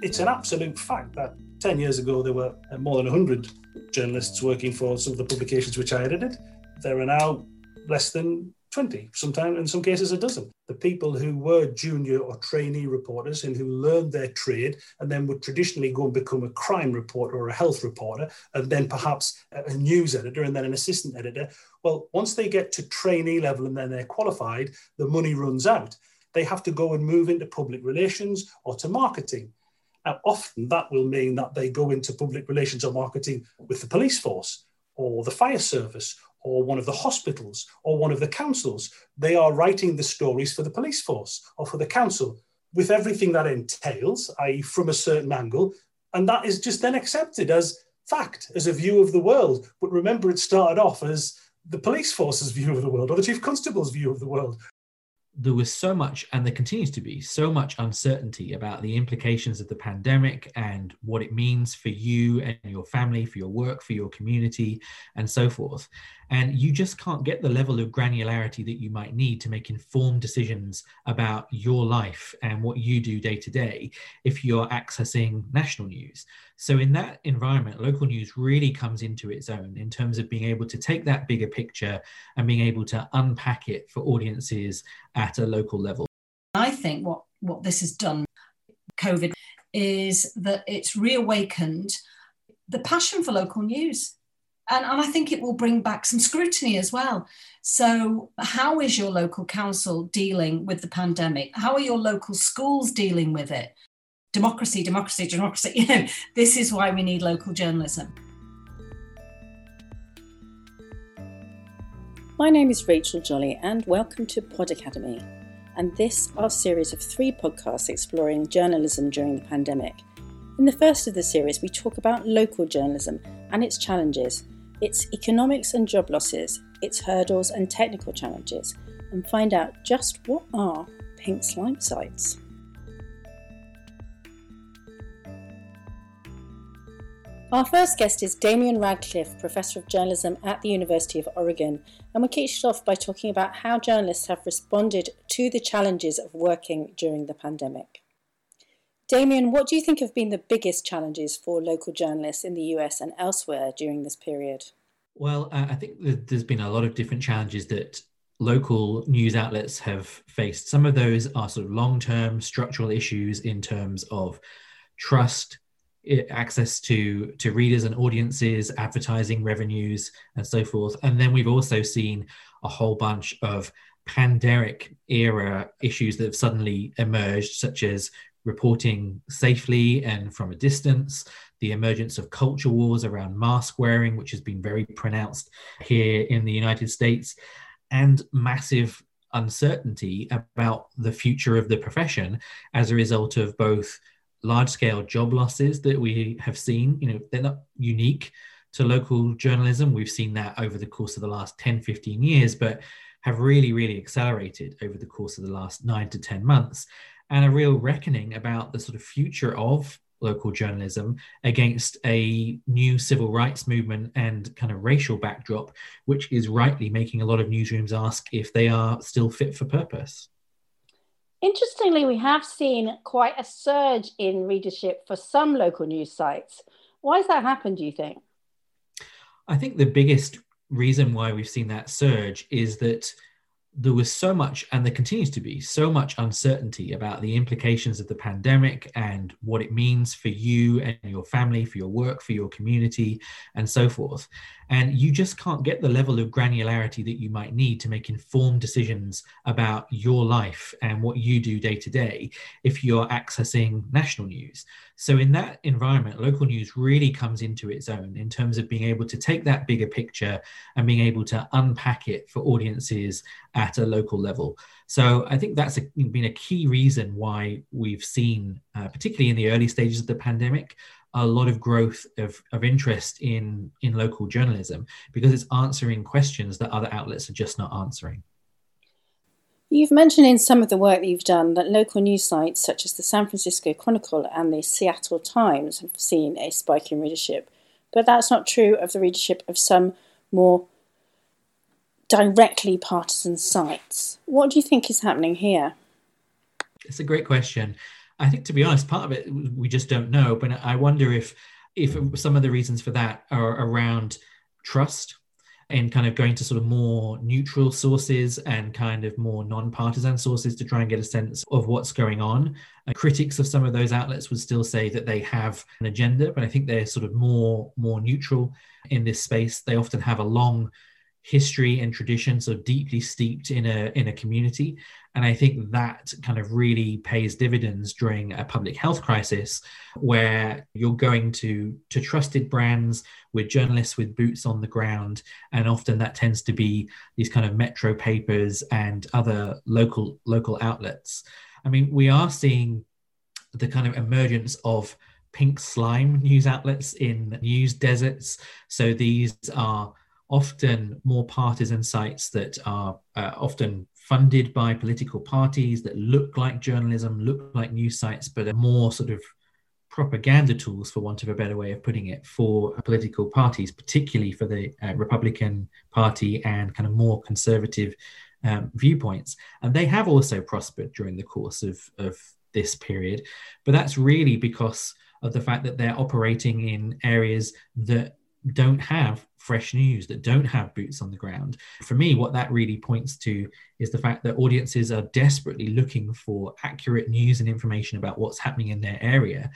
It's an absolute fact that 10 years ago there were uh, more than 100 journalists working for some of the publications which I edited. There are now less than 20, sometimes in some cases a dozen. The people who were junior or trainee reporters and who learned their trade and then would traditionally go and become a crime reporter or a health reporter and then perhaps a news editor and then an assistant editor. Well, once they get to trainee level and then they're qualified, the money runs out. They have to go and move into public relations or to marketing. Now, often that will mean that they go into public relations or marketing with the police force or the fire service or one of the hospitals or one of the councils. They are writing the stories for the police force or for the council with everything that entails, i.e., from a certain angle. And that is just then accepted as fact, as a view of the world. But remember, it started off as the police force's view of the world or the chief constable's view of the world there was so much, and there continues to be so much uncertainty about the implications of the pandemic and what it means for you and your family, for your work, for your community, and so forth. And you just can't get the level of granularity that you might need to make informed decisions about your life and what you do day to day if you're accessing national news. So, in that environment, local news really comes into its own in terms of being able to take that bigger picture and being able to unpack it for audiences at a local level. I think what, what this has done, COVID, is that it's reawakened the passion for local news and, and I think it will bring back some scrutiny as well. So, how is your local council dealing with the pandemic? How are your local schools dealing with it? Democracy, democracy, democracy. You know, this is why we need local journalism. My name is Rachel Jolly, and welcome to Pod Academy. And this our series of three podcasts exploring journalism during the pandemic. In the first of the series, we talk about local journalism and its challenges, its economics and job losses, its hurdles and technical challenges, and find out just what are pink slime sites. Our first guest is Damian Radcliffe, Professor of Journalism at the University of Oregon, and we kicked it off by talking about how journalists have responded to the challenges of working during the pandemic. Damian, what do you think have been the biggest challenges for local journalists in the US and elsewhere during this period? Well, I think there's been a lot of different challenges that local news outlets have faced. Some of those are sort of long term structural issues in terms of trust, access to, to readers and audiences, advertising revenues, and so forth. And then we've also seen a whole bunch of pandemic era issues that have suddenly emerged, such as reporting safely and from a distance, the emergence of culture wars around mask wearing, which has been very pronounced here in the United States, and massive uncertainty about the future of the profession as a result of both large scale job losses that we have seen. You know, they're not unique to local journalism. We've seen that over the course of the last 10, 15 years, but have really, really accelerated over the course of the last nine to 10 months and a real reckoning about the sort of future of local journalism against a new civil rights movement and kind of racial backdrop, which is rightly making a lot of newsrooms ask if they are still fit for purpose. Interestingly, we have seen quite a surge in readership for some local news sites. Why has that happened, do you think? I think the biggest reason why we've seen that surge is that there was so much, and there continues to be so much uncertainty about the implications of the pandemic and what it means for you and your family, for your work, for your community, and so forth. And you just can't get the level of granularity that you might need to make informed decisions about your life and what you do day to day if you're accessing national news. So, in that environment, local news really comes into its own in terms of being able to take that bigger picture and being able to unpack it for audiences at a local level. So, I think that's a, been a key reason why we've seen, uh, particularly in the early stages of the pandemic, a lot of growth of, of interest in in local journalism because it's answering questions that other outlets are just not answering. You've mentioned in some of the work that you've done that local news sites such as the San Francisco Chronicle and the Seattle Times have seen a spike in readership, but that's not true of the readership of some more directly partisan sites. What do you think is happening here? It's a great question. I think, to be honest, part of it we just don't know. But I wonder if if some of the reasons for that are around trust and kind of going to sort of more neutral sources and kind of more non-partisan sources to try and get a sense of what's going on. Uh, critics of some of those outlets would still say that they have an agenda, but I think they're sort of more more neutral in this space. They often have a long history and tradition so deeply steeped in a in a community. And i think that kind of really pays dividends during a public health crisis where you're going to to trusted brands with journalists with boots on the ground. And often that tends to be these kind of metro papers and other local local outlets. I mean we are seeing the kind of emergence of pink slime news outlets in news deserts. So these are often more partisan sites that are uh, often funded by political parties that look like journalism, look like news sites, but are more sort of propaganda tools, for want of a better way of putting it, for political parties, particularly for the uh, Republican Party and kind of more conservative um, viewpoints. And they have also prospered during the course of, of this period. But that's really because of the fact that they're operating in areas that don't have fresh news, that don't have boots on the ground. For me, what that really points to is the fact that audiences are desperately looking for accurate news and information about what's happening in their area.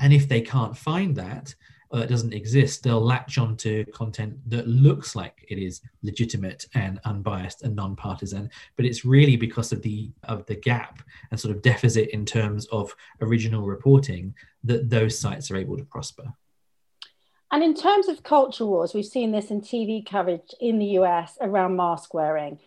And if they can't find that, or that doesn't exist, they'll latch onto content that looks like it is legitimate and unbiased and non-partisan. But it's really because of the of the gap and sort of deficit in terms of original reporting that those sites are able to prosper. And in terms of culture wars, we've seen this in TV coverage in the US around mask wearing.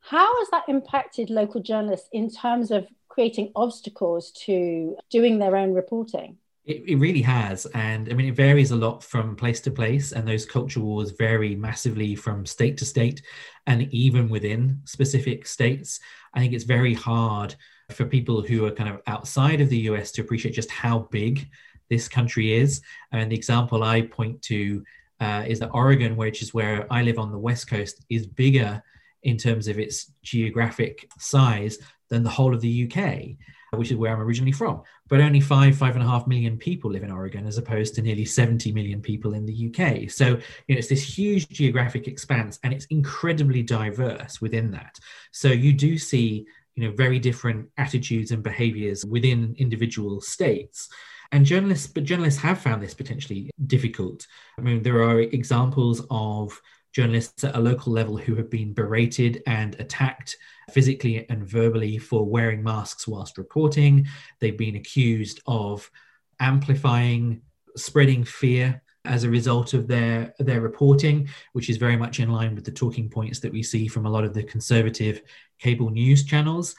How has that impacted local journalists in terms of creating obstacles to doing their own reporting? It, it, really has. And I mean, it varies a lot from place to place, and those culture wars vary massively from state to state and even within specific states. I think it's very hard for people who are kind of outside of the US to appreciate just how big this country is. And the example I point to uh, is that Oregon, which is where I live on the West Coast, is bigger in terms of its geographic size than the whole of the UK, which is where I'm originally from. But only five, five and a half million people live in Oregon, as opposed to nearly 70 million people in the UK. So, you know, it's this huge geographic expanse and it's incredibly diverse within that. So, you do see, you know, very different attitudes and behaviors within individual states. And journalists, but journalists have found this potentially difficult. I mean, there are examples of journalists at a local level who have been berated and attacked physically and verbally for wearing masks whilst reporting. They've been accused of amplifying, spreading fear as a result of their their reporting, which is very much in line with the talking points that we see from a lot of the conservative cable news channels.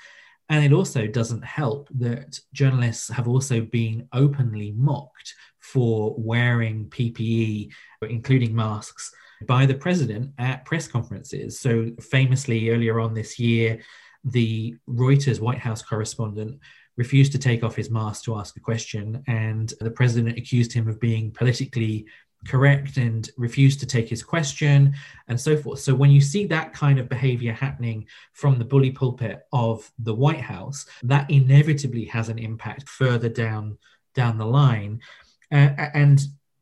And it also doesn't help that journalists have also been openly mocked for wearing PPE, including masks, by the president at press conferences. So, famously, earlier on this year, the Reuters White House correspondent refused to take off his mask to ask a question, and the president accused him of being politically correct and refused to take his question and so forth. So when you see that kind of behavior happening from the bully pulpit of the White House, that inevitably has an impact further down down the line. Uh, and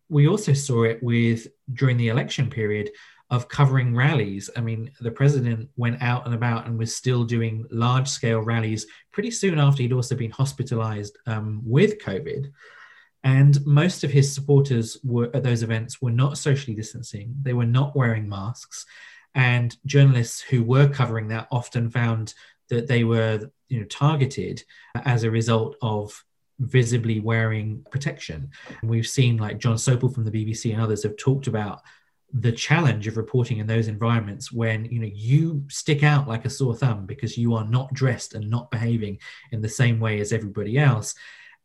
we also saw it with during the election period of covering rallies. I mean, the president went out and about and was still doing large scale rallies pretty soon after he'd also been hospitalized um, with COVID. And most of his supporters were at those events were not socially distancing. They were not wearing masks. And journalists who were covering that often found that they were you know, targeted as a result of visibly wearing protection. And we've seen like Jon Sopel from the BBC and others have talked about the challenge of reporting in those environments when you know you stick out like a sore thumb because you are not dressed and not behaving in the same way as everybody else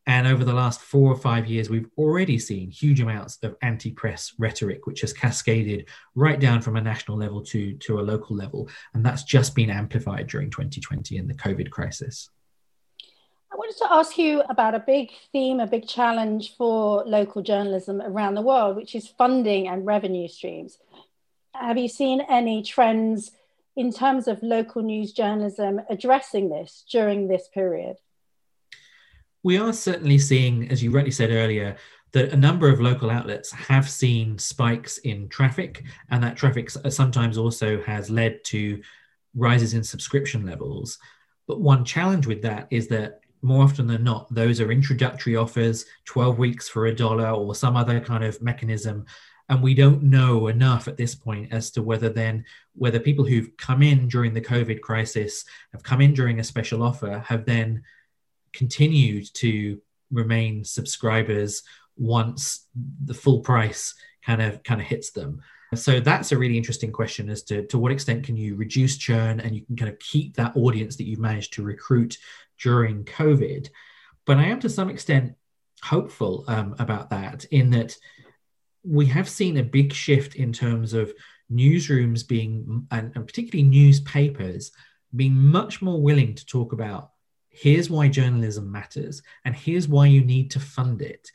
and over the last four or five years, we've already seen huge amounts of anti press rhetoric, which has cascaded right down from a national level to, to a local level. And that's just been amplified during 2020 and the COVID crisis. I wanted to ask you about a big theme, a big challenge for local journalism around the world, which is funding and revenue streams. Have you seen any trends in terms of local news journalism addressing this during this period? We are certainly seeing, as you rightly said earlier, that a number of local outlets have seen spikes in traffic, and that traffic uh, sometimes also has led to rises in subscription levels. But one challenge with that is that more often than not, those are introductory offers, 12 weeks for a dollar or some other kind of mechanism. And we don't know enough at this point as to whether then, whether people who've come in during the COVID crisis, have come in during a special offer, have then continued to remain subscribers once the full price kind of kind of hits them. So that's a really interesting question as to to what extent can you reduce churn and you can kind of keep that audience that you've managed to recruit during COVID. But I am to some extent hopeful um, about that in that we have seen a big shift in terms of newsrooms being, and, and particularly newspapers, being much more willing to talk about here's why journalism matters and here's why you need to fund it.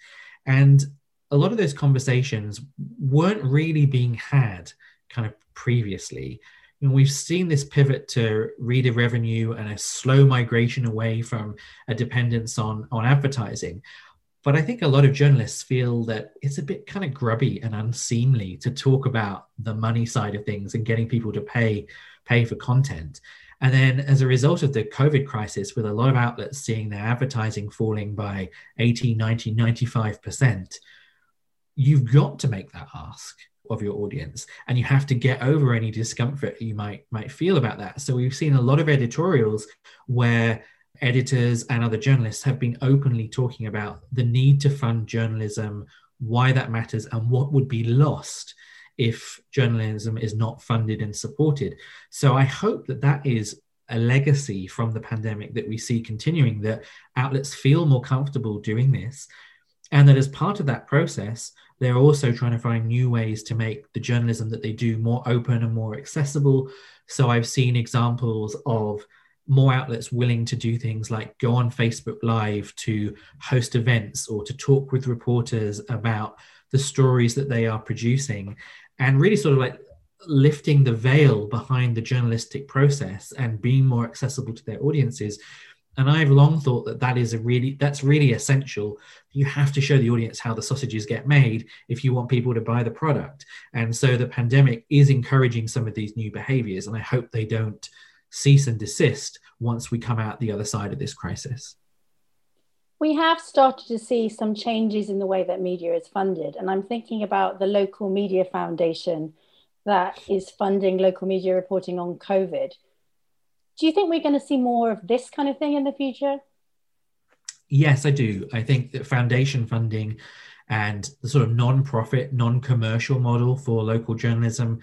And a lot of those conversations weren't really being had kind of previously. Know, we've seen this pivot to reader revenue and a slow migration away from a dependence on, on advertising. But I think a lot of journalists feel that it's a bit kind of grubby and unseemly to talk about the money side of things and getting people to pay pay for content. And then as a result of the COVID crisis, with a lot of outlets seeing their advertising falling by 80, 90, 95%, you've got to make that ask of your audience and you have to get over any discomfort you might might feel about that. So we've seen a lot of editorials where editors and other journalists have been openly talking about the need to fund journalism why that matters and what would be lost if journalism is not funded and supported. So I hope that that is a legacy from the pandemic that we see continuing, that outlets feel more comfortable doing this. And that as part of that process, they're also trying to find new ways to make the journalism that they do more open and more accessible. So I've seen examples of more outlets willing to do things like go on Facebook Live to host events or to talk with reporters about the stories that they are producing and really sort of like lifting the veil behind the journalistic process and being more accessible to their audiences. And i've long thought that that is a really that's really essential. You have to show the audience how the sausages get made if you want people to buy the product. And so the pandemic is encouraging some of these new behaviors and i hope they don't cease and desist once we come out the other side of this crisis we have started to see some changes in the way that media is funded. And I'm thinking about the Local Media Foundation that is funding local media reporting on COVID. Do you think we're going to see more of this kind of thing in the future? Yes, I do. I think that foundation funding and the sort of non-profit, non-commercial model for local journalism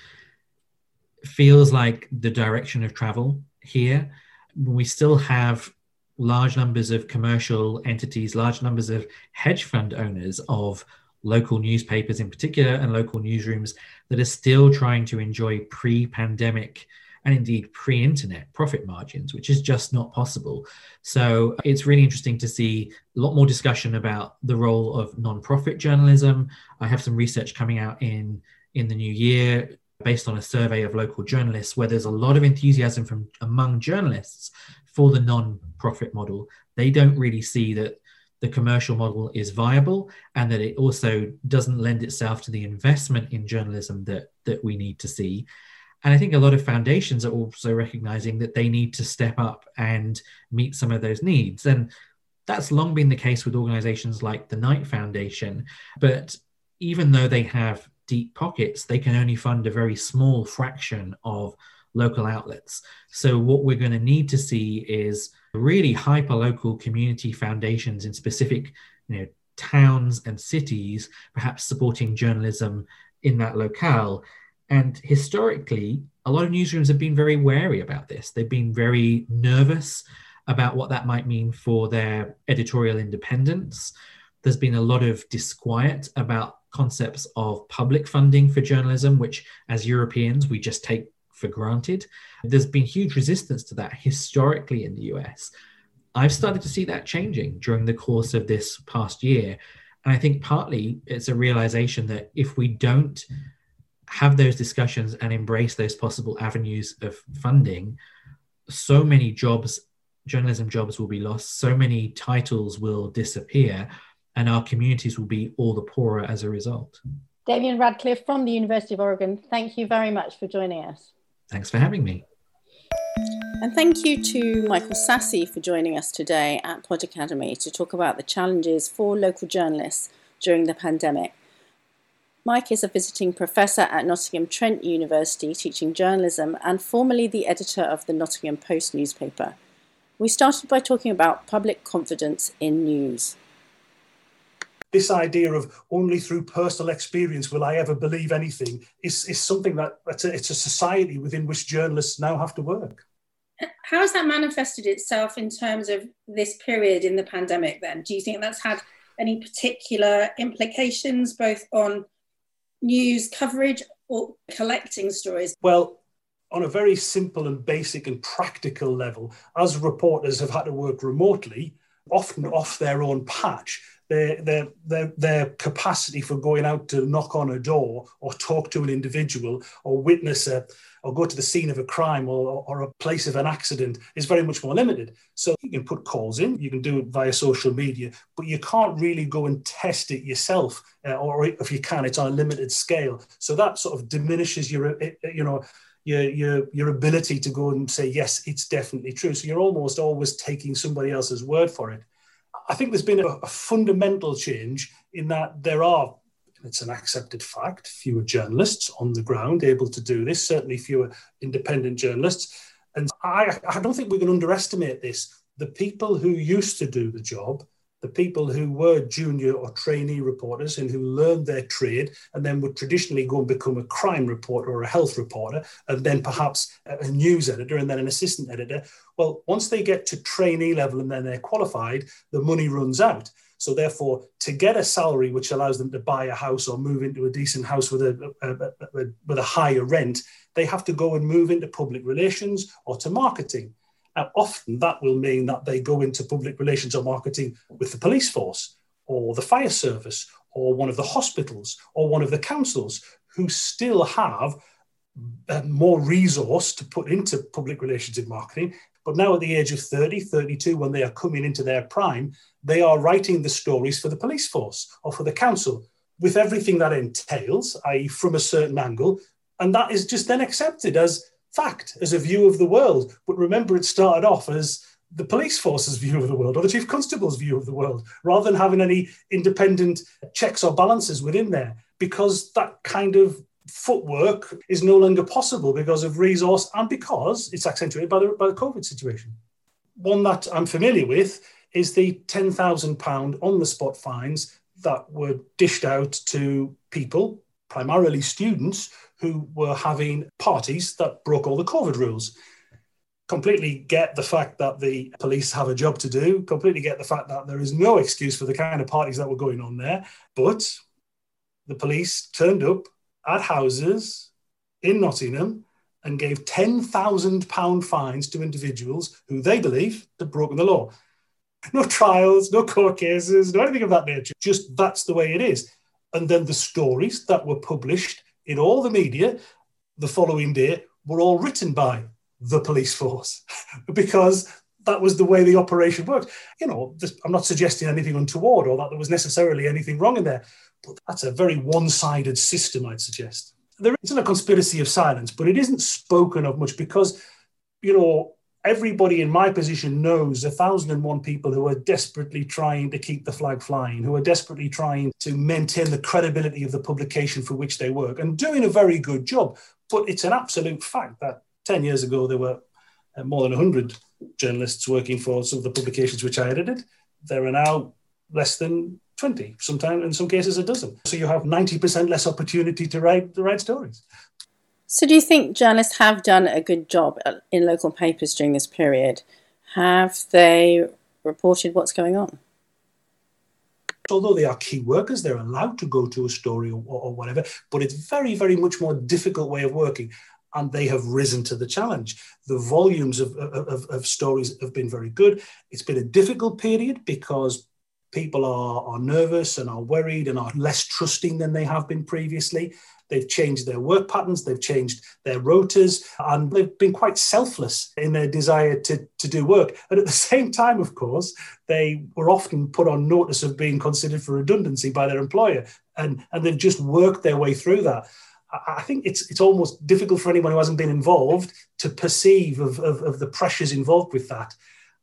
feels like the direction of travel here. We still have large numbers of commercial entities, large numbers of hedge fund owners of local newspapers in particular and local newsrooms that are still trying to enjoy pre pandemic and indeed pre internet profit margins, which is just not possible. So it's really interesting to see a lot more discussion about the role of non-profit journalism. I have some research coming out in, in the new year based on a survey of local journalists where there's a lot of enthusiasm from among journalists for the non-profit model. They don't really see that the commercial model is viable and that it also doesn't lend itself to the investment in journalism that that we need to see. And I think a lot of foundations are also recognizing that they need to step up and meet some of those needs. And that's long been the case with organizations like the Knight Foundation. But even though they have deep pockets, they can only fund a very small fraction of local outlets. So, what we're going to need to see is really hyper local community foundations in specific you know, towns and cities, perhaps supporting journalism in that locale. And historically, a lot of newsrooms have been very wary about this. They've been very nervous about what that might mean for their editorial independence. There's been a lot of disquiet about concepts of public funding for journalism, which, as Europeans, we just take for granted. There's been huge resistance to that historically in the US. I've started to see that changing during the course of this past year. And I think partly it's a realization that if we don't have those discussions and embrace those possible avenues of funding, so many jobs journalism jobs will be lost, so many titles will disappear, and our communities will be all the poorer as a result. Damian Radcliffe from the University of Oregon, thank you very much for joining us. Thanks for having me. And thank you to Michael Sassi for joining us today at Pod Academy to talk about the challenges for local journalists during the pandemic. Mike is a visiting professor at Nottingham Trent University teaching journalism and formerly the editor of the Nottingham Post newspaper. We started by talking about public confidence in news. This idea of only through personal experience will I ever believe anything is, is something that it's a, it's a society within which journalists now have to work. How has that manifested itself in terms of this period in the pandemic then? Do you think that's had any particular implications both on news coverage or collecting stories? Well, on a very simple and basic and practical level, as reporters have had to work remotely, often off their own patch, their, their, their, their capacity for going out to knock on a door or talk to an individual or witness a, or go to the scene of a crime or, or a place of an accident is very much more limited. So you can put calls in, you can do it via social media, but you can't really go and test it yourself, uh, or if you can, it's on a limited scale. So that sort of diminishes your, uh, uh, you know, your, your, your ability to go and say, yes, it's definitely true. So you're almost always taking somebody else's word for it. I think there's been a, a fundamental change in that there are it's an accepted fact. Fewer journalists on the ground able to do this, certainly fewer independent journalists. And I, I don't think we can underestimate this. The people who used to do the job, the people who were junior or trainee reporters and who learned their trade and then would traditionally go and become a crime reporter or a health reporter and then perhaps a news editor and then an assistant editor. Well, once they get to trainee level and then they're qualified, the money runs out. So therefore, to get a salary which allows them to buy a house or move into a decent house with a, a, a, with a higher rent, they have to go and move into public relations or to marketing. Now, often that will mean that they go into public relations or marketing with the police force or the fire service or one of the hospitals or one of the councils who still have uh, more resource to put into public relations and marketing but now, at the age of 30, 32, when they are coming into their prime, they are writing the stories for the police force or for the council with everything that entails, i.e., from a certain angle. And that is just then accepted as fact, as a view of the world. But remember, it started off as the police force's view of the world or the chief constable's view of the world, rather than having any independent checks or balances within there, because that kind of footwork is no longer possible because of resource and because it's accentuated by the, by the COVID situation. One that I'm familiar with is the £10,000 on the spot fines that were dished out to people, primarily students, who were having parties that broke all the COVID rules. Completely get the fact that the police have a job to do, completely get the fact that there is no excuse for the kind of parties that were going on there. But the police turned up at houses in Nottingham and gave £10,000 fines to individuals who they believe had broken the law. No trials, no court cases, no anything of that nature. Just that's the way it is. And then the stories that were published in all the media the following day were all written by the police force because that was the way the operation worked. You know, I'm not suggesting anything untoward or that there was necessarily anything wrong in there, but that's a very one sided system, I'd suggest. There isn't a conspiracy of silence, but it isn't spoken of much because, you know, everybody in my position knows a thousand and one people who are desperately trying to keep the flag flying, who are desperately trying to maintain the credibility of the publication for which they work and doing a very good job. But it's an absolute fact that 10 years ago there were uh, more than 100 journalists working for some of the publications which I edited. There are now less than 20, sometimes in some cases a dozen. So you have 90% less opportunity to write, the right stories. So do you think journalists have done a good job in local papers during this period? Have they reported what's going on? although they are key workers, they're allowed to go to a story or, or, whatever, but it's very, very much more difficult way of working. And they have risen to the challenge. The volumes of, of, of stories have been very good. It's been a difficult period because people are, are nervous and are worried and are less trusting than they have been previously. They've changed their work patterns, they've changed their rotas, and they've been quite selfless in their desire to, to do work. And at the same time, of course, they were often put on notice of being considered for redundancy by their employer, and, and they've just worked their way through that. I think it's it's almost difficult for anyone who hasn't been involved to perceive of, of, of the pressures involved with that.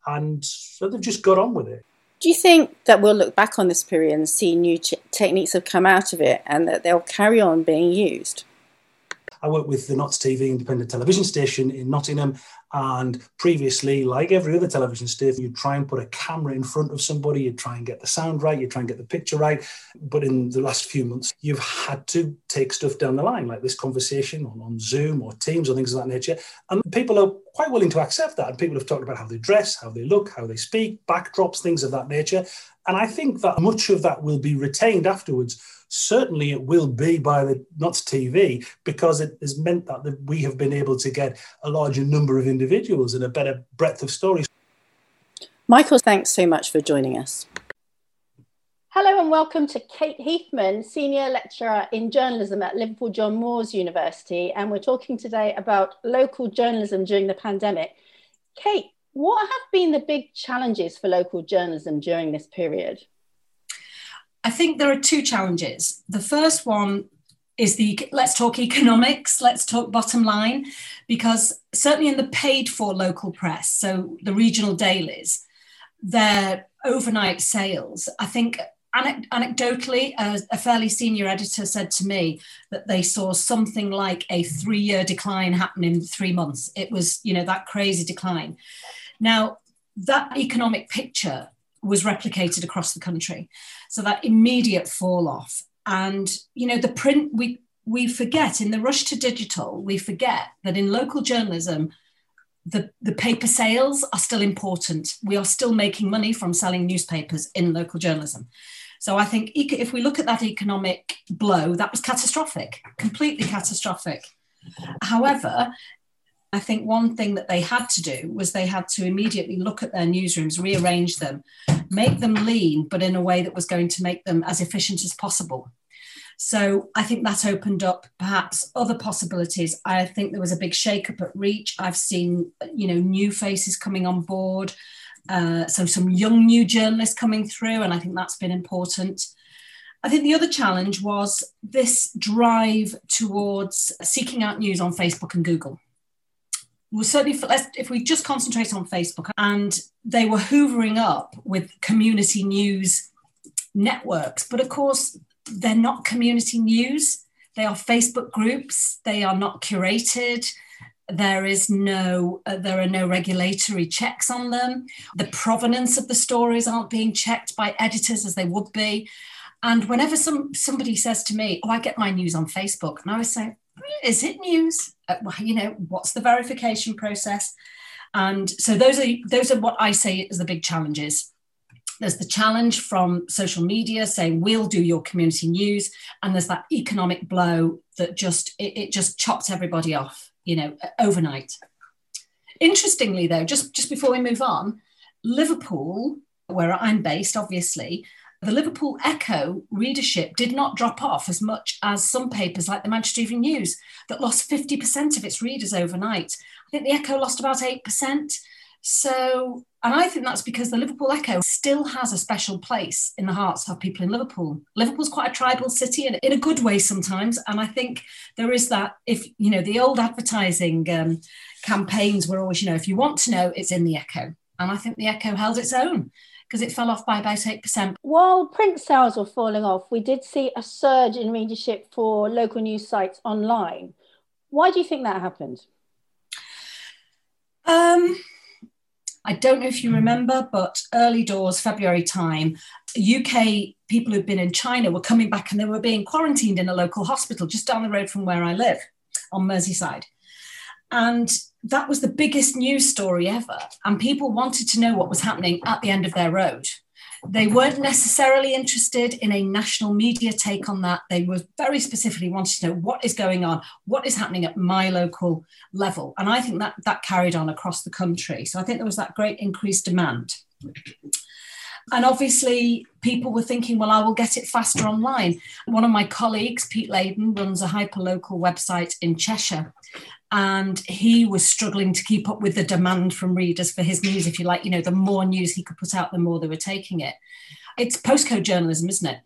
And so they've just got on with it. Do you think that we'll look back on this period and see new ch- techniques have come out of it and that they'll carry on being used? I work with the Notts TV independent television station in Nottingham, and previously, like every other television station, you'd try and put a camera in front of somebody, you'd try and get the sound right, you'd try and get the picture right. But in the last few months, you've had to take stuff down the line, like this conversation on, on Zoom or Teams or things of that nature. And people are quite willing to accept that. And people have talked about how they dress, how they look, how they speak, backdrops, things of that nature. And I think that much of that will be retained afterwards certainly it will be by the Notts TV because it has meant that we have been able to get a larger number of individuals and a better breadth of stories. Michael, thanks so much for joining us. Hello and welcome to Kate Heathman, Senior Lecturer in Journalism at Liverpool John Moores University. And we're talking today about local journalism during the pandemic. Kate, what have been the big challenges for local journalism during this period? I think there are two challenges. The first one is the let's talk economics, let's talk bottom line, because certainly in the paid for local press, so the regional dailies, their overnight sales, I think anecdotally, a, a, fairly senior editor said to me that they saw something like a three year decline happen in three months. It was, you know, that crazy decline. Now, that economic picture was replicated across the country. So that immediate fall off. And, you know, the print, we, we forget in the rush to digital, we forget that in local journalism, the, the paper sales are still important. We are still making money from selling newspapers in local journalism. So I think if we look at that economic blow, that was catastrophic, completely catastrophic. However, I think one thing that they had to do was they had to immediately look at their newsrooms, rearrange them, make them lean, but in a way that was going to make them as efficient as possible. So I think that opened up perhaps other possibilities. I think there was a big shake-up at Reach. I've seen, you know, new faces coming on board. Uh, so some young new journalists coming through, and I think that's been important. I think the other challenge was this drive towards seeking out news on Facebook and Google well, certainly let's, if we just concentrate on Facebook, and they were hoovering up with community news networks, but of course they're not community news. They are Facebook groups. They are not curated. There is no, uh, there are no regulatory checks on them. The provenance of the stories aren't being checked by editors as they would be. And whenever some somebody says to me, "Oh, I get my news on Facebook," and I always say, is it news? Uh, you know, what's the verification process? And so those are those are what I say is the big challenges. There's the challenge from social media saying we'll do your community news, and there's that economic blow that just it, it just chops everybody off, you know, overnight. Interestingly, though, just just before we move on, Liverpool, where I'm based, obviously, the Liverpool Echo readership did not drop off as much as some papers like the Manchester Evening News that lost 50% of its readers overnight. I think the Echo lost about 8%. So, and I think that's because the Liverpool Echo still has a special place in the hearts of people in Liverpool. Liverpool's quite a tribal city and in a good way sometimes. And I think there is that, if, you know, the old advertising um, campaigns were always, you know, if you want to know, it's in the Echo. And I think the Echo held its own because it fell off by about 8%. While print sales were falling off, we did see a surge in readership for local news sites online. Why do you think that happened? Um, I don't know if you remember, but early doors, February time, UK people who'd been in China were coming back and they were being quarantined in a local hospital just down the road from where I live on Merseyside. And that was the biggest news story ever. And people wanted to know what was happening at the end of their road. They weren't necessarily interested in a national media take on that. They were very specifically wanting to know what is going on, what is happening at my local level. And I think that that carried on across the country. So I think there was that great increased demand. And obviously, people were thinking, well, I will get it faster online. One of my colleagues, Pete Layden, runs a hyperlocal website in Cheshire. And he was struggling to keep up with the demand from readers for his news, if you like. You know, the more news he could put out, the more they were taking it. It's postcode journalism, isn't it?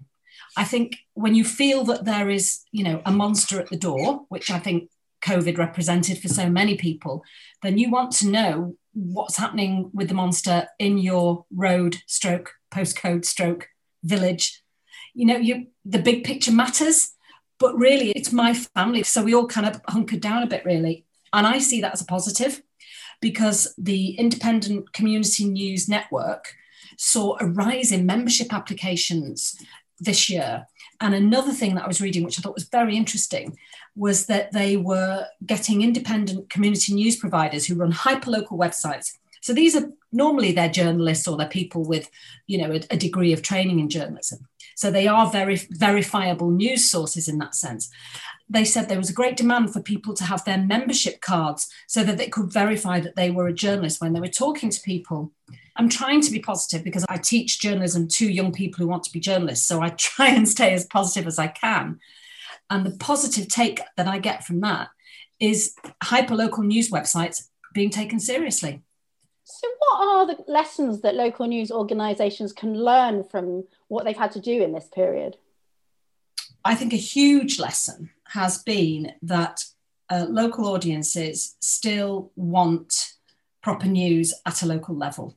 I think when you feel that there is, you know, a monster at the door, which I think COVID represented for so many people, then you want to know what's happening with the monster in your road stroke postcode stroke village you know you the big picture matters but really it's my family so we all kind of hunkered down a bit really and i see that as a positive because the independent community news network saw a rise in membership applications this year and another thing that i was reading which i thought was very interesting was that they were getting independent community news providers who run hyperlocal websites. So these are normally they're journalists or they're people with, you know, a, a degree of training in journalism. So they are very verifiable news sources in that sense. They said there was a great demand for people to have their membership cards so that they could verify that they were a journalist when they were talking to people. I'm trying to be positive because I teach journalism to young people who want to be journalists. So I try and stay as positive as I can. And the positive take that I get from that is hyperlocal news websites being taken seriously. So, what are the lessons that local news organisations can learn from what they've had to do in this period? I think a huge lesson has been that uh, local audiences still want proper news at a local level.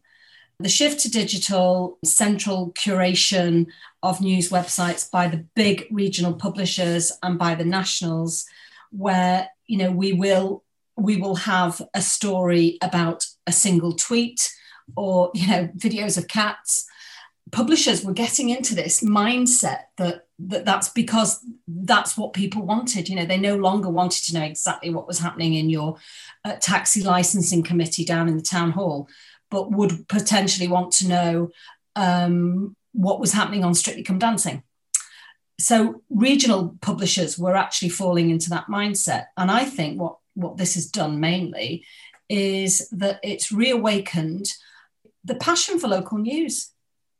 The shift to digital, central curation of news websites by the big regional publishers and by the nationals, where you know we will we will have a story about a single tweet or you know videos of cats publishers were getting into this mindset that, that that's because that's what people wanted you know they no longer wanted to know exactly what was happening in your uh, taxi licensing committee down in the town hall but would potentially want to know um, what was happening on Strictly Come Dancing. So regional publishers were actually falling into that mindset. And I think what, what this has done mainly is that it's reawakened the passion for local news.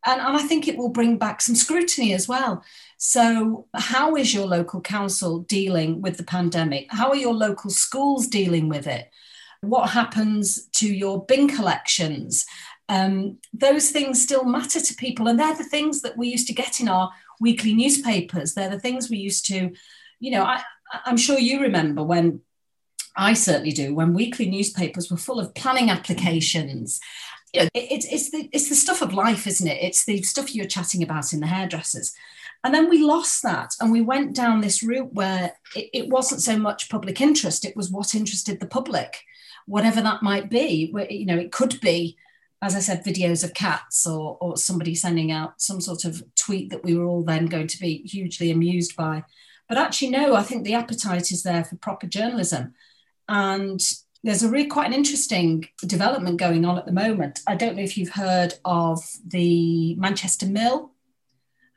And, and I think it will bring back some scrutiny as well. So, how is your local council dealing with the pandemic? How are your local schools dealing with it? what happens to your bin collections um, those things still matter to people and they're the things that we used to get in our weekly newspapers they're the things we used to you know I, i'm sure you remember when i certainly do when weekly newspapers were full of planning applications you know, it, it's, it's, the, it's the stuff of life isn't it it's the stuff you're chatting about in the hairdressers and then we lost that and we went down this route where it, it wasn't so much public interest it was what interested the public whatever that might be. You know, it could be, as I said, videos of cats or, or somebody sending out some sort of tweet that we were all then going to be hugely amused by. But actually, no, I think the appetite is there for proper journalism. And there's a really quite an interesting development going on at the moment. I don't know if you've heard of the Manchester Mill.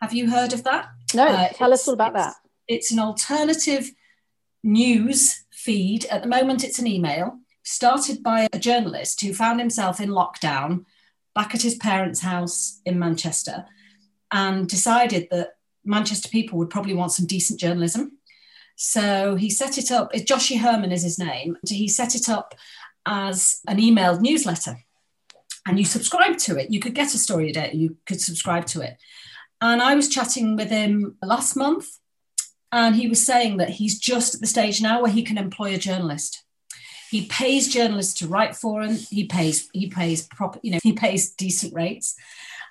Have you heard of that? No, uh, tell us all about that. It's an alternative news feed. At the moment, it's an email started by a journalist who found himself in lockdown back at his parents' house in Manchester and decided that Manchester people would probably want some decent journalism. So he set it up, Joshi Herrmann is his name. He set it up as an emailed newsletter. And you subscribe to it. You could get a story a day, you could subscribe to it. And I was chatting with him last month, and he was saying that he's just at the stage now where he can employ a journalist. He pays journalists to write for him. He pays he pays proper you know he pays decent rates,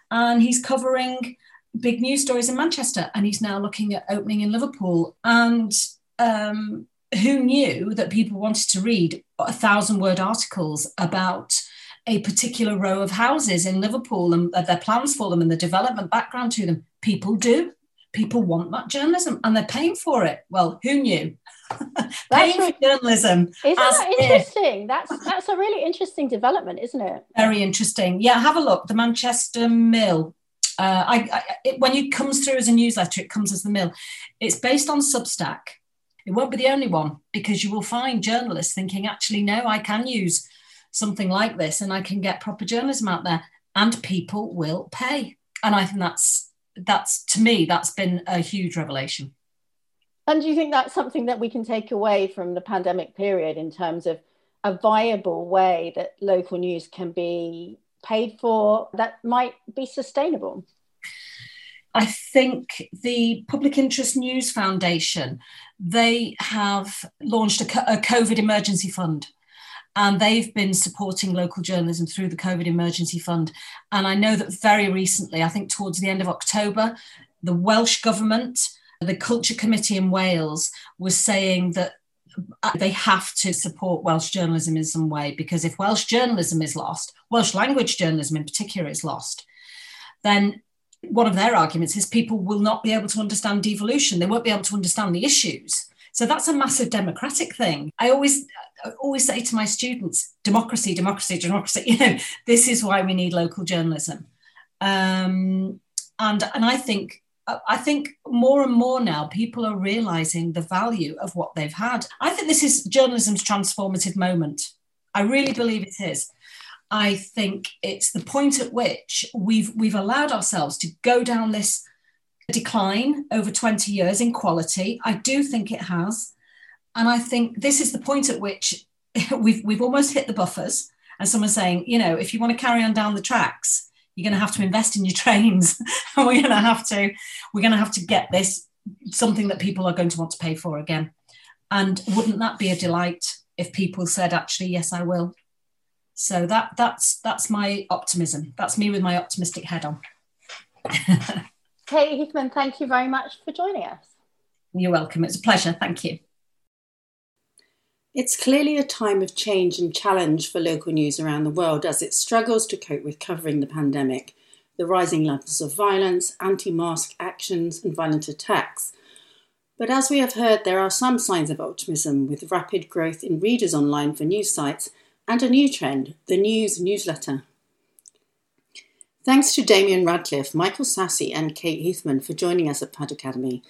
and he's covering big news stories in Manchester. And he's now looking at opening in Liverpool. And um, who knew that people wanted to read a thousand word articles about a particular row of houses in Liverpool and their plans for them and the development background to them? People do people want that journalism and they're paying for it. Well, who knew? paying for journalism. Isn't that interesting? If, that's that's a really interesting development, isn't it? Very interesting. Yeah, have a look. The Manchester Mill. Uh, I, I it, when it comes through as a newsletter, it comes as the Mill. It's based on Substack. It won't be the only one because you will find journalists thinking, actually, no, I can use something like this and I can get proper journalism out there, and people will pay and I think that's that's to me that's been a huge revelation. And do you think that's something that we can take away from the pandemic period in terms of a viable way that local news can be paid for that might be sustainable? I think the Public Interest News Foundation, they have launched a, COVID emergency fund and they've been supporting local journalism through the COVID Emergency Fund. And I know that very recently, I think towards the end of October, the Welsh Government, the Culture Committee in Wales, was saying that uh, they have to support Welsh journalism in some way because if Welsh journalism is lost, Welsh language journalism in particular is lost, then one of their arguments is people will not be able to understand devolution. They won't be able to understand the issues. So that's a massive democratic thing. I always I always say to my students, democracy, democracy, democracy. You know, this is why we need local journalism. Um, and and I think I think more and more now people are realizing the value of what they've had. I think this is journalism's transformative moment. I really believe it is. I think it's the point at which we've we've allowed ourselves to go down this decline over 20 years in quality. I do think it has. And I think this is the point at which we've, we've almost hit the buffers. And someone's saying, you know, if you want to carry on down the tracks, you're going to have to invest in your trains. we're going to have to, we're going to have to get this something that people are going to want to pay for again. And wouldn't that be a delight if people said, actually, yes, I will. So that that's that's my optimism. That's me with my optimistic head on. Kate Hickman, thank you very much for joining us. You're welcome. It's a pleasure. Thank you. It's clearly a time of change and challenge for local news around the world as it struggles to cope with covering the pandemic, the rising levels of violence, anti mask actions, and violent attacks. But as we have heard, there are some signs of optimism with rapid growth in readers online for news sites and a new trend the news newsletter. Thanks to Damian Radcliffe, Michael Sassi, and Kate Heathman for joining us at Pod Academy.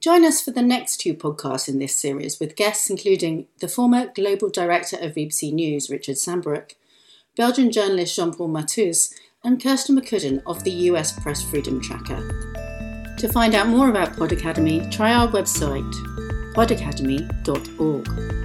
Join us for the next two podcasts in this series with guests including the former Global Director of BBC News, Richard Sambrook, Belgian journalist Jean Paul Marthoz, and Kirstin McCudden of the US Press Freedom Tracker. To find out more about Pod Academy, try our website podacademy.org.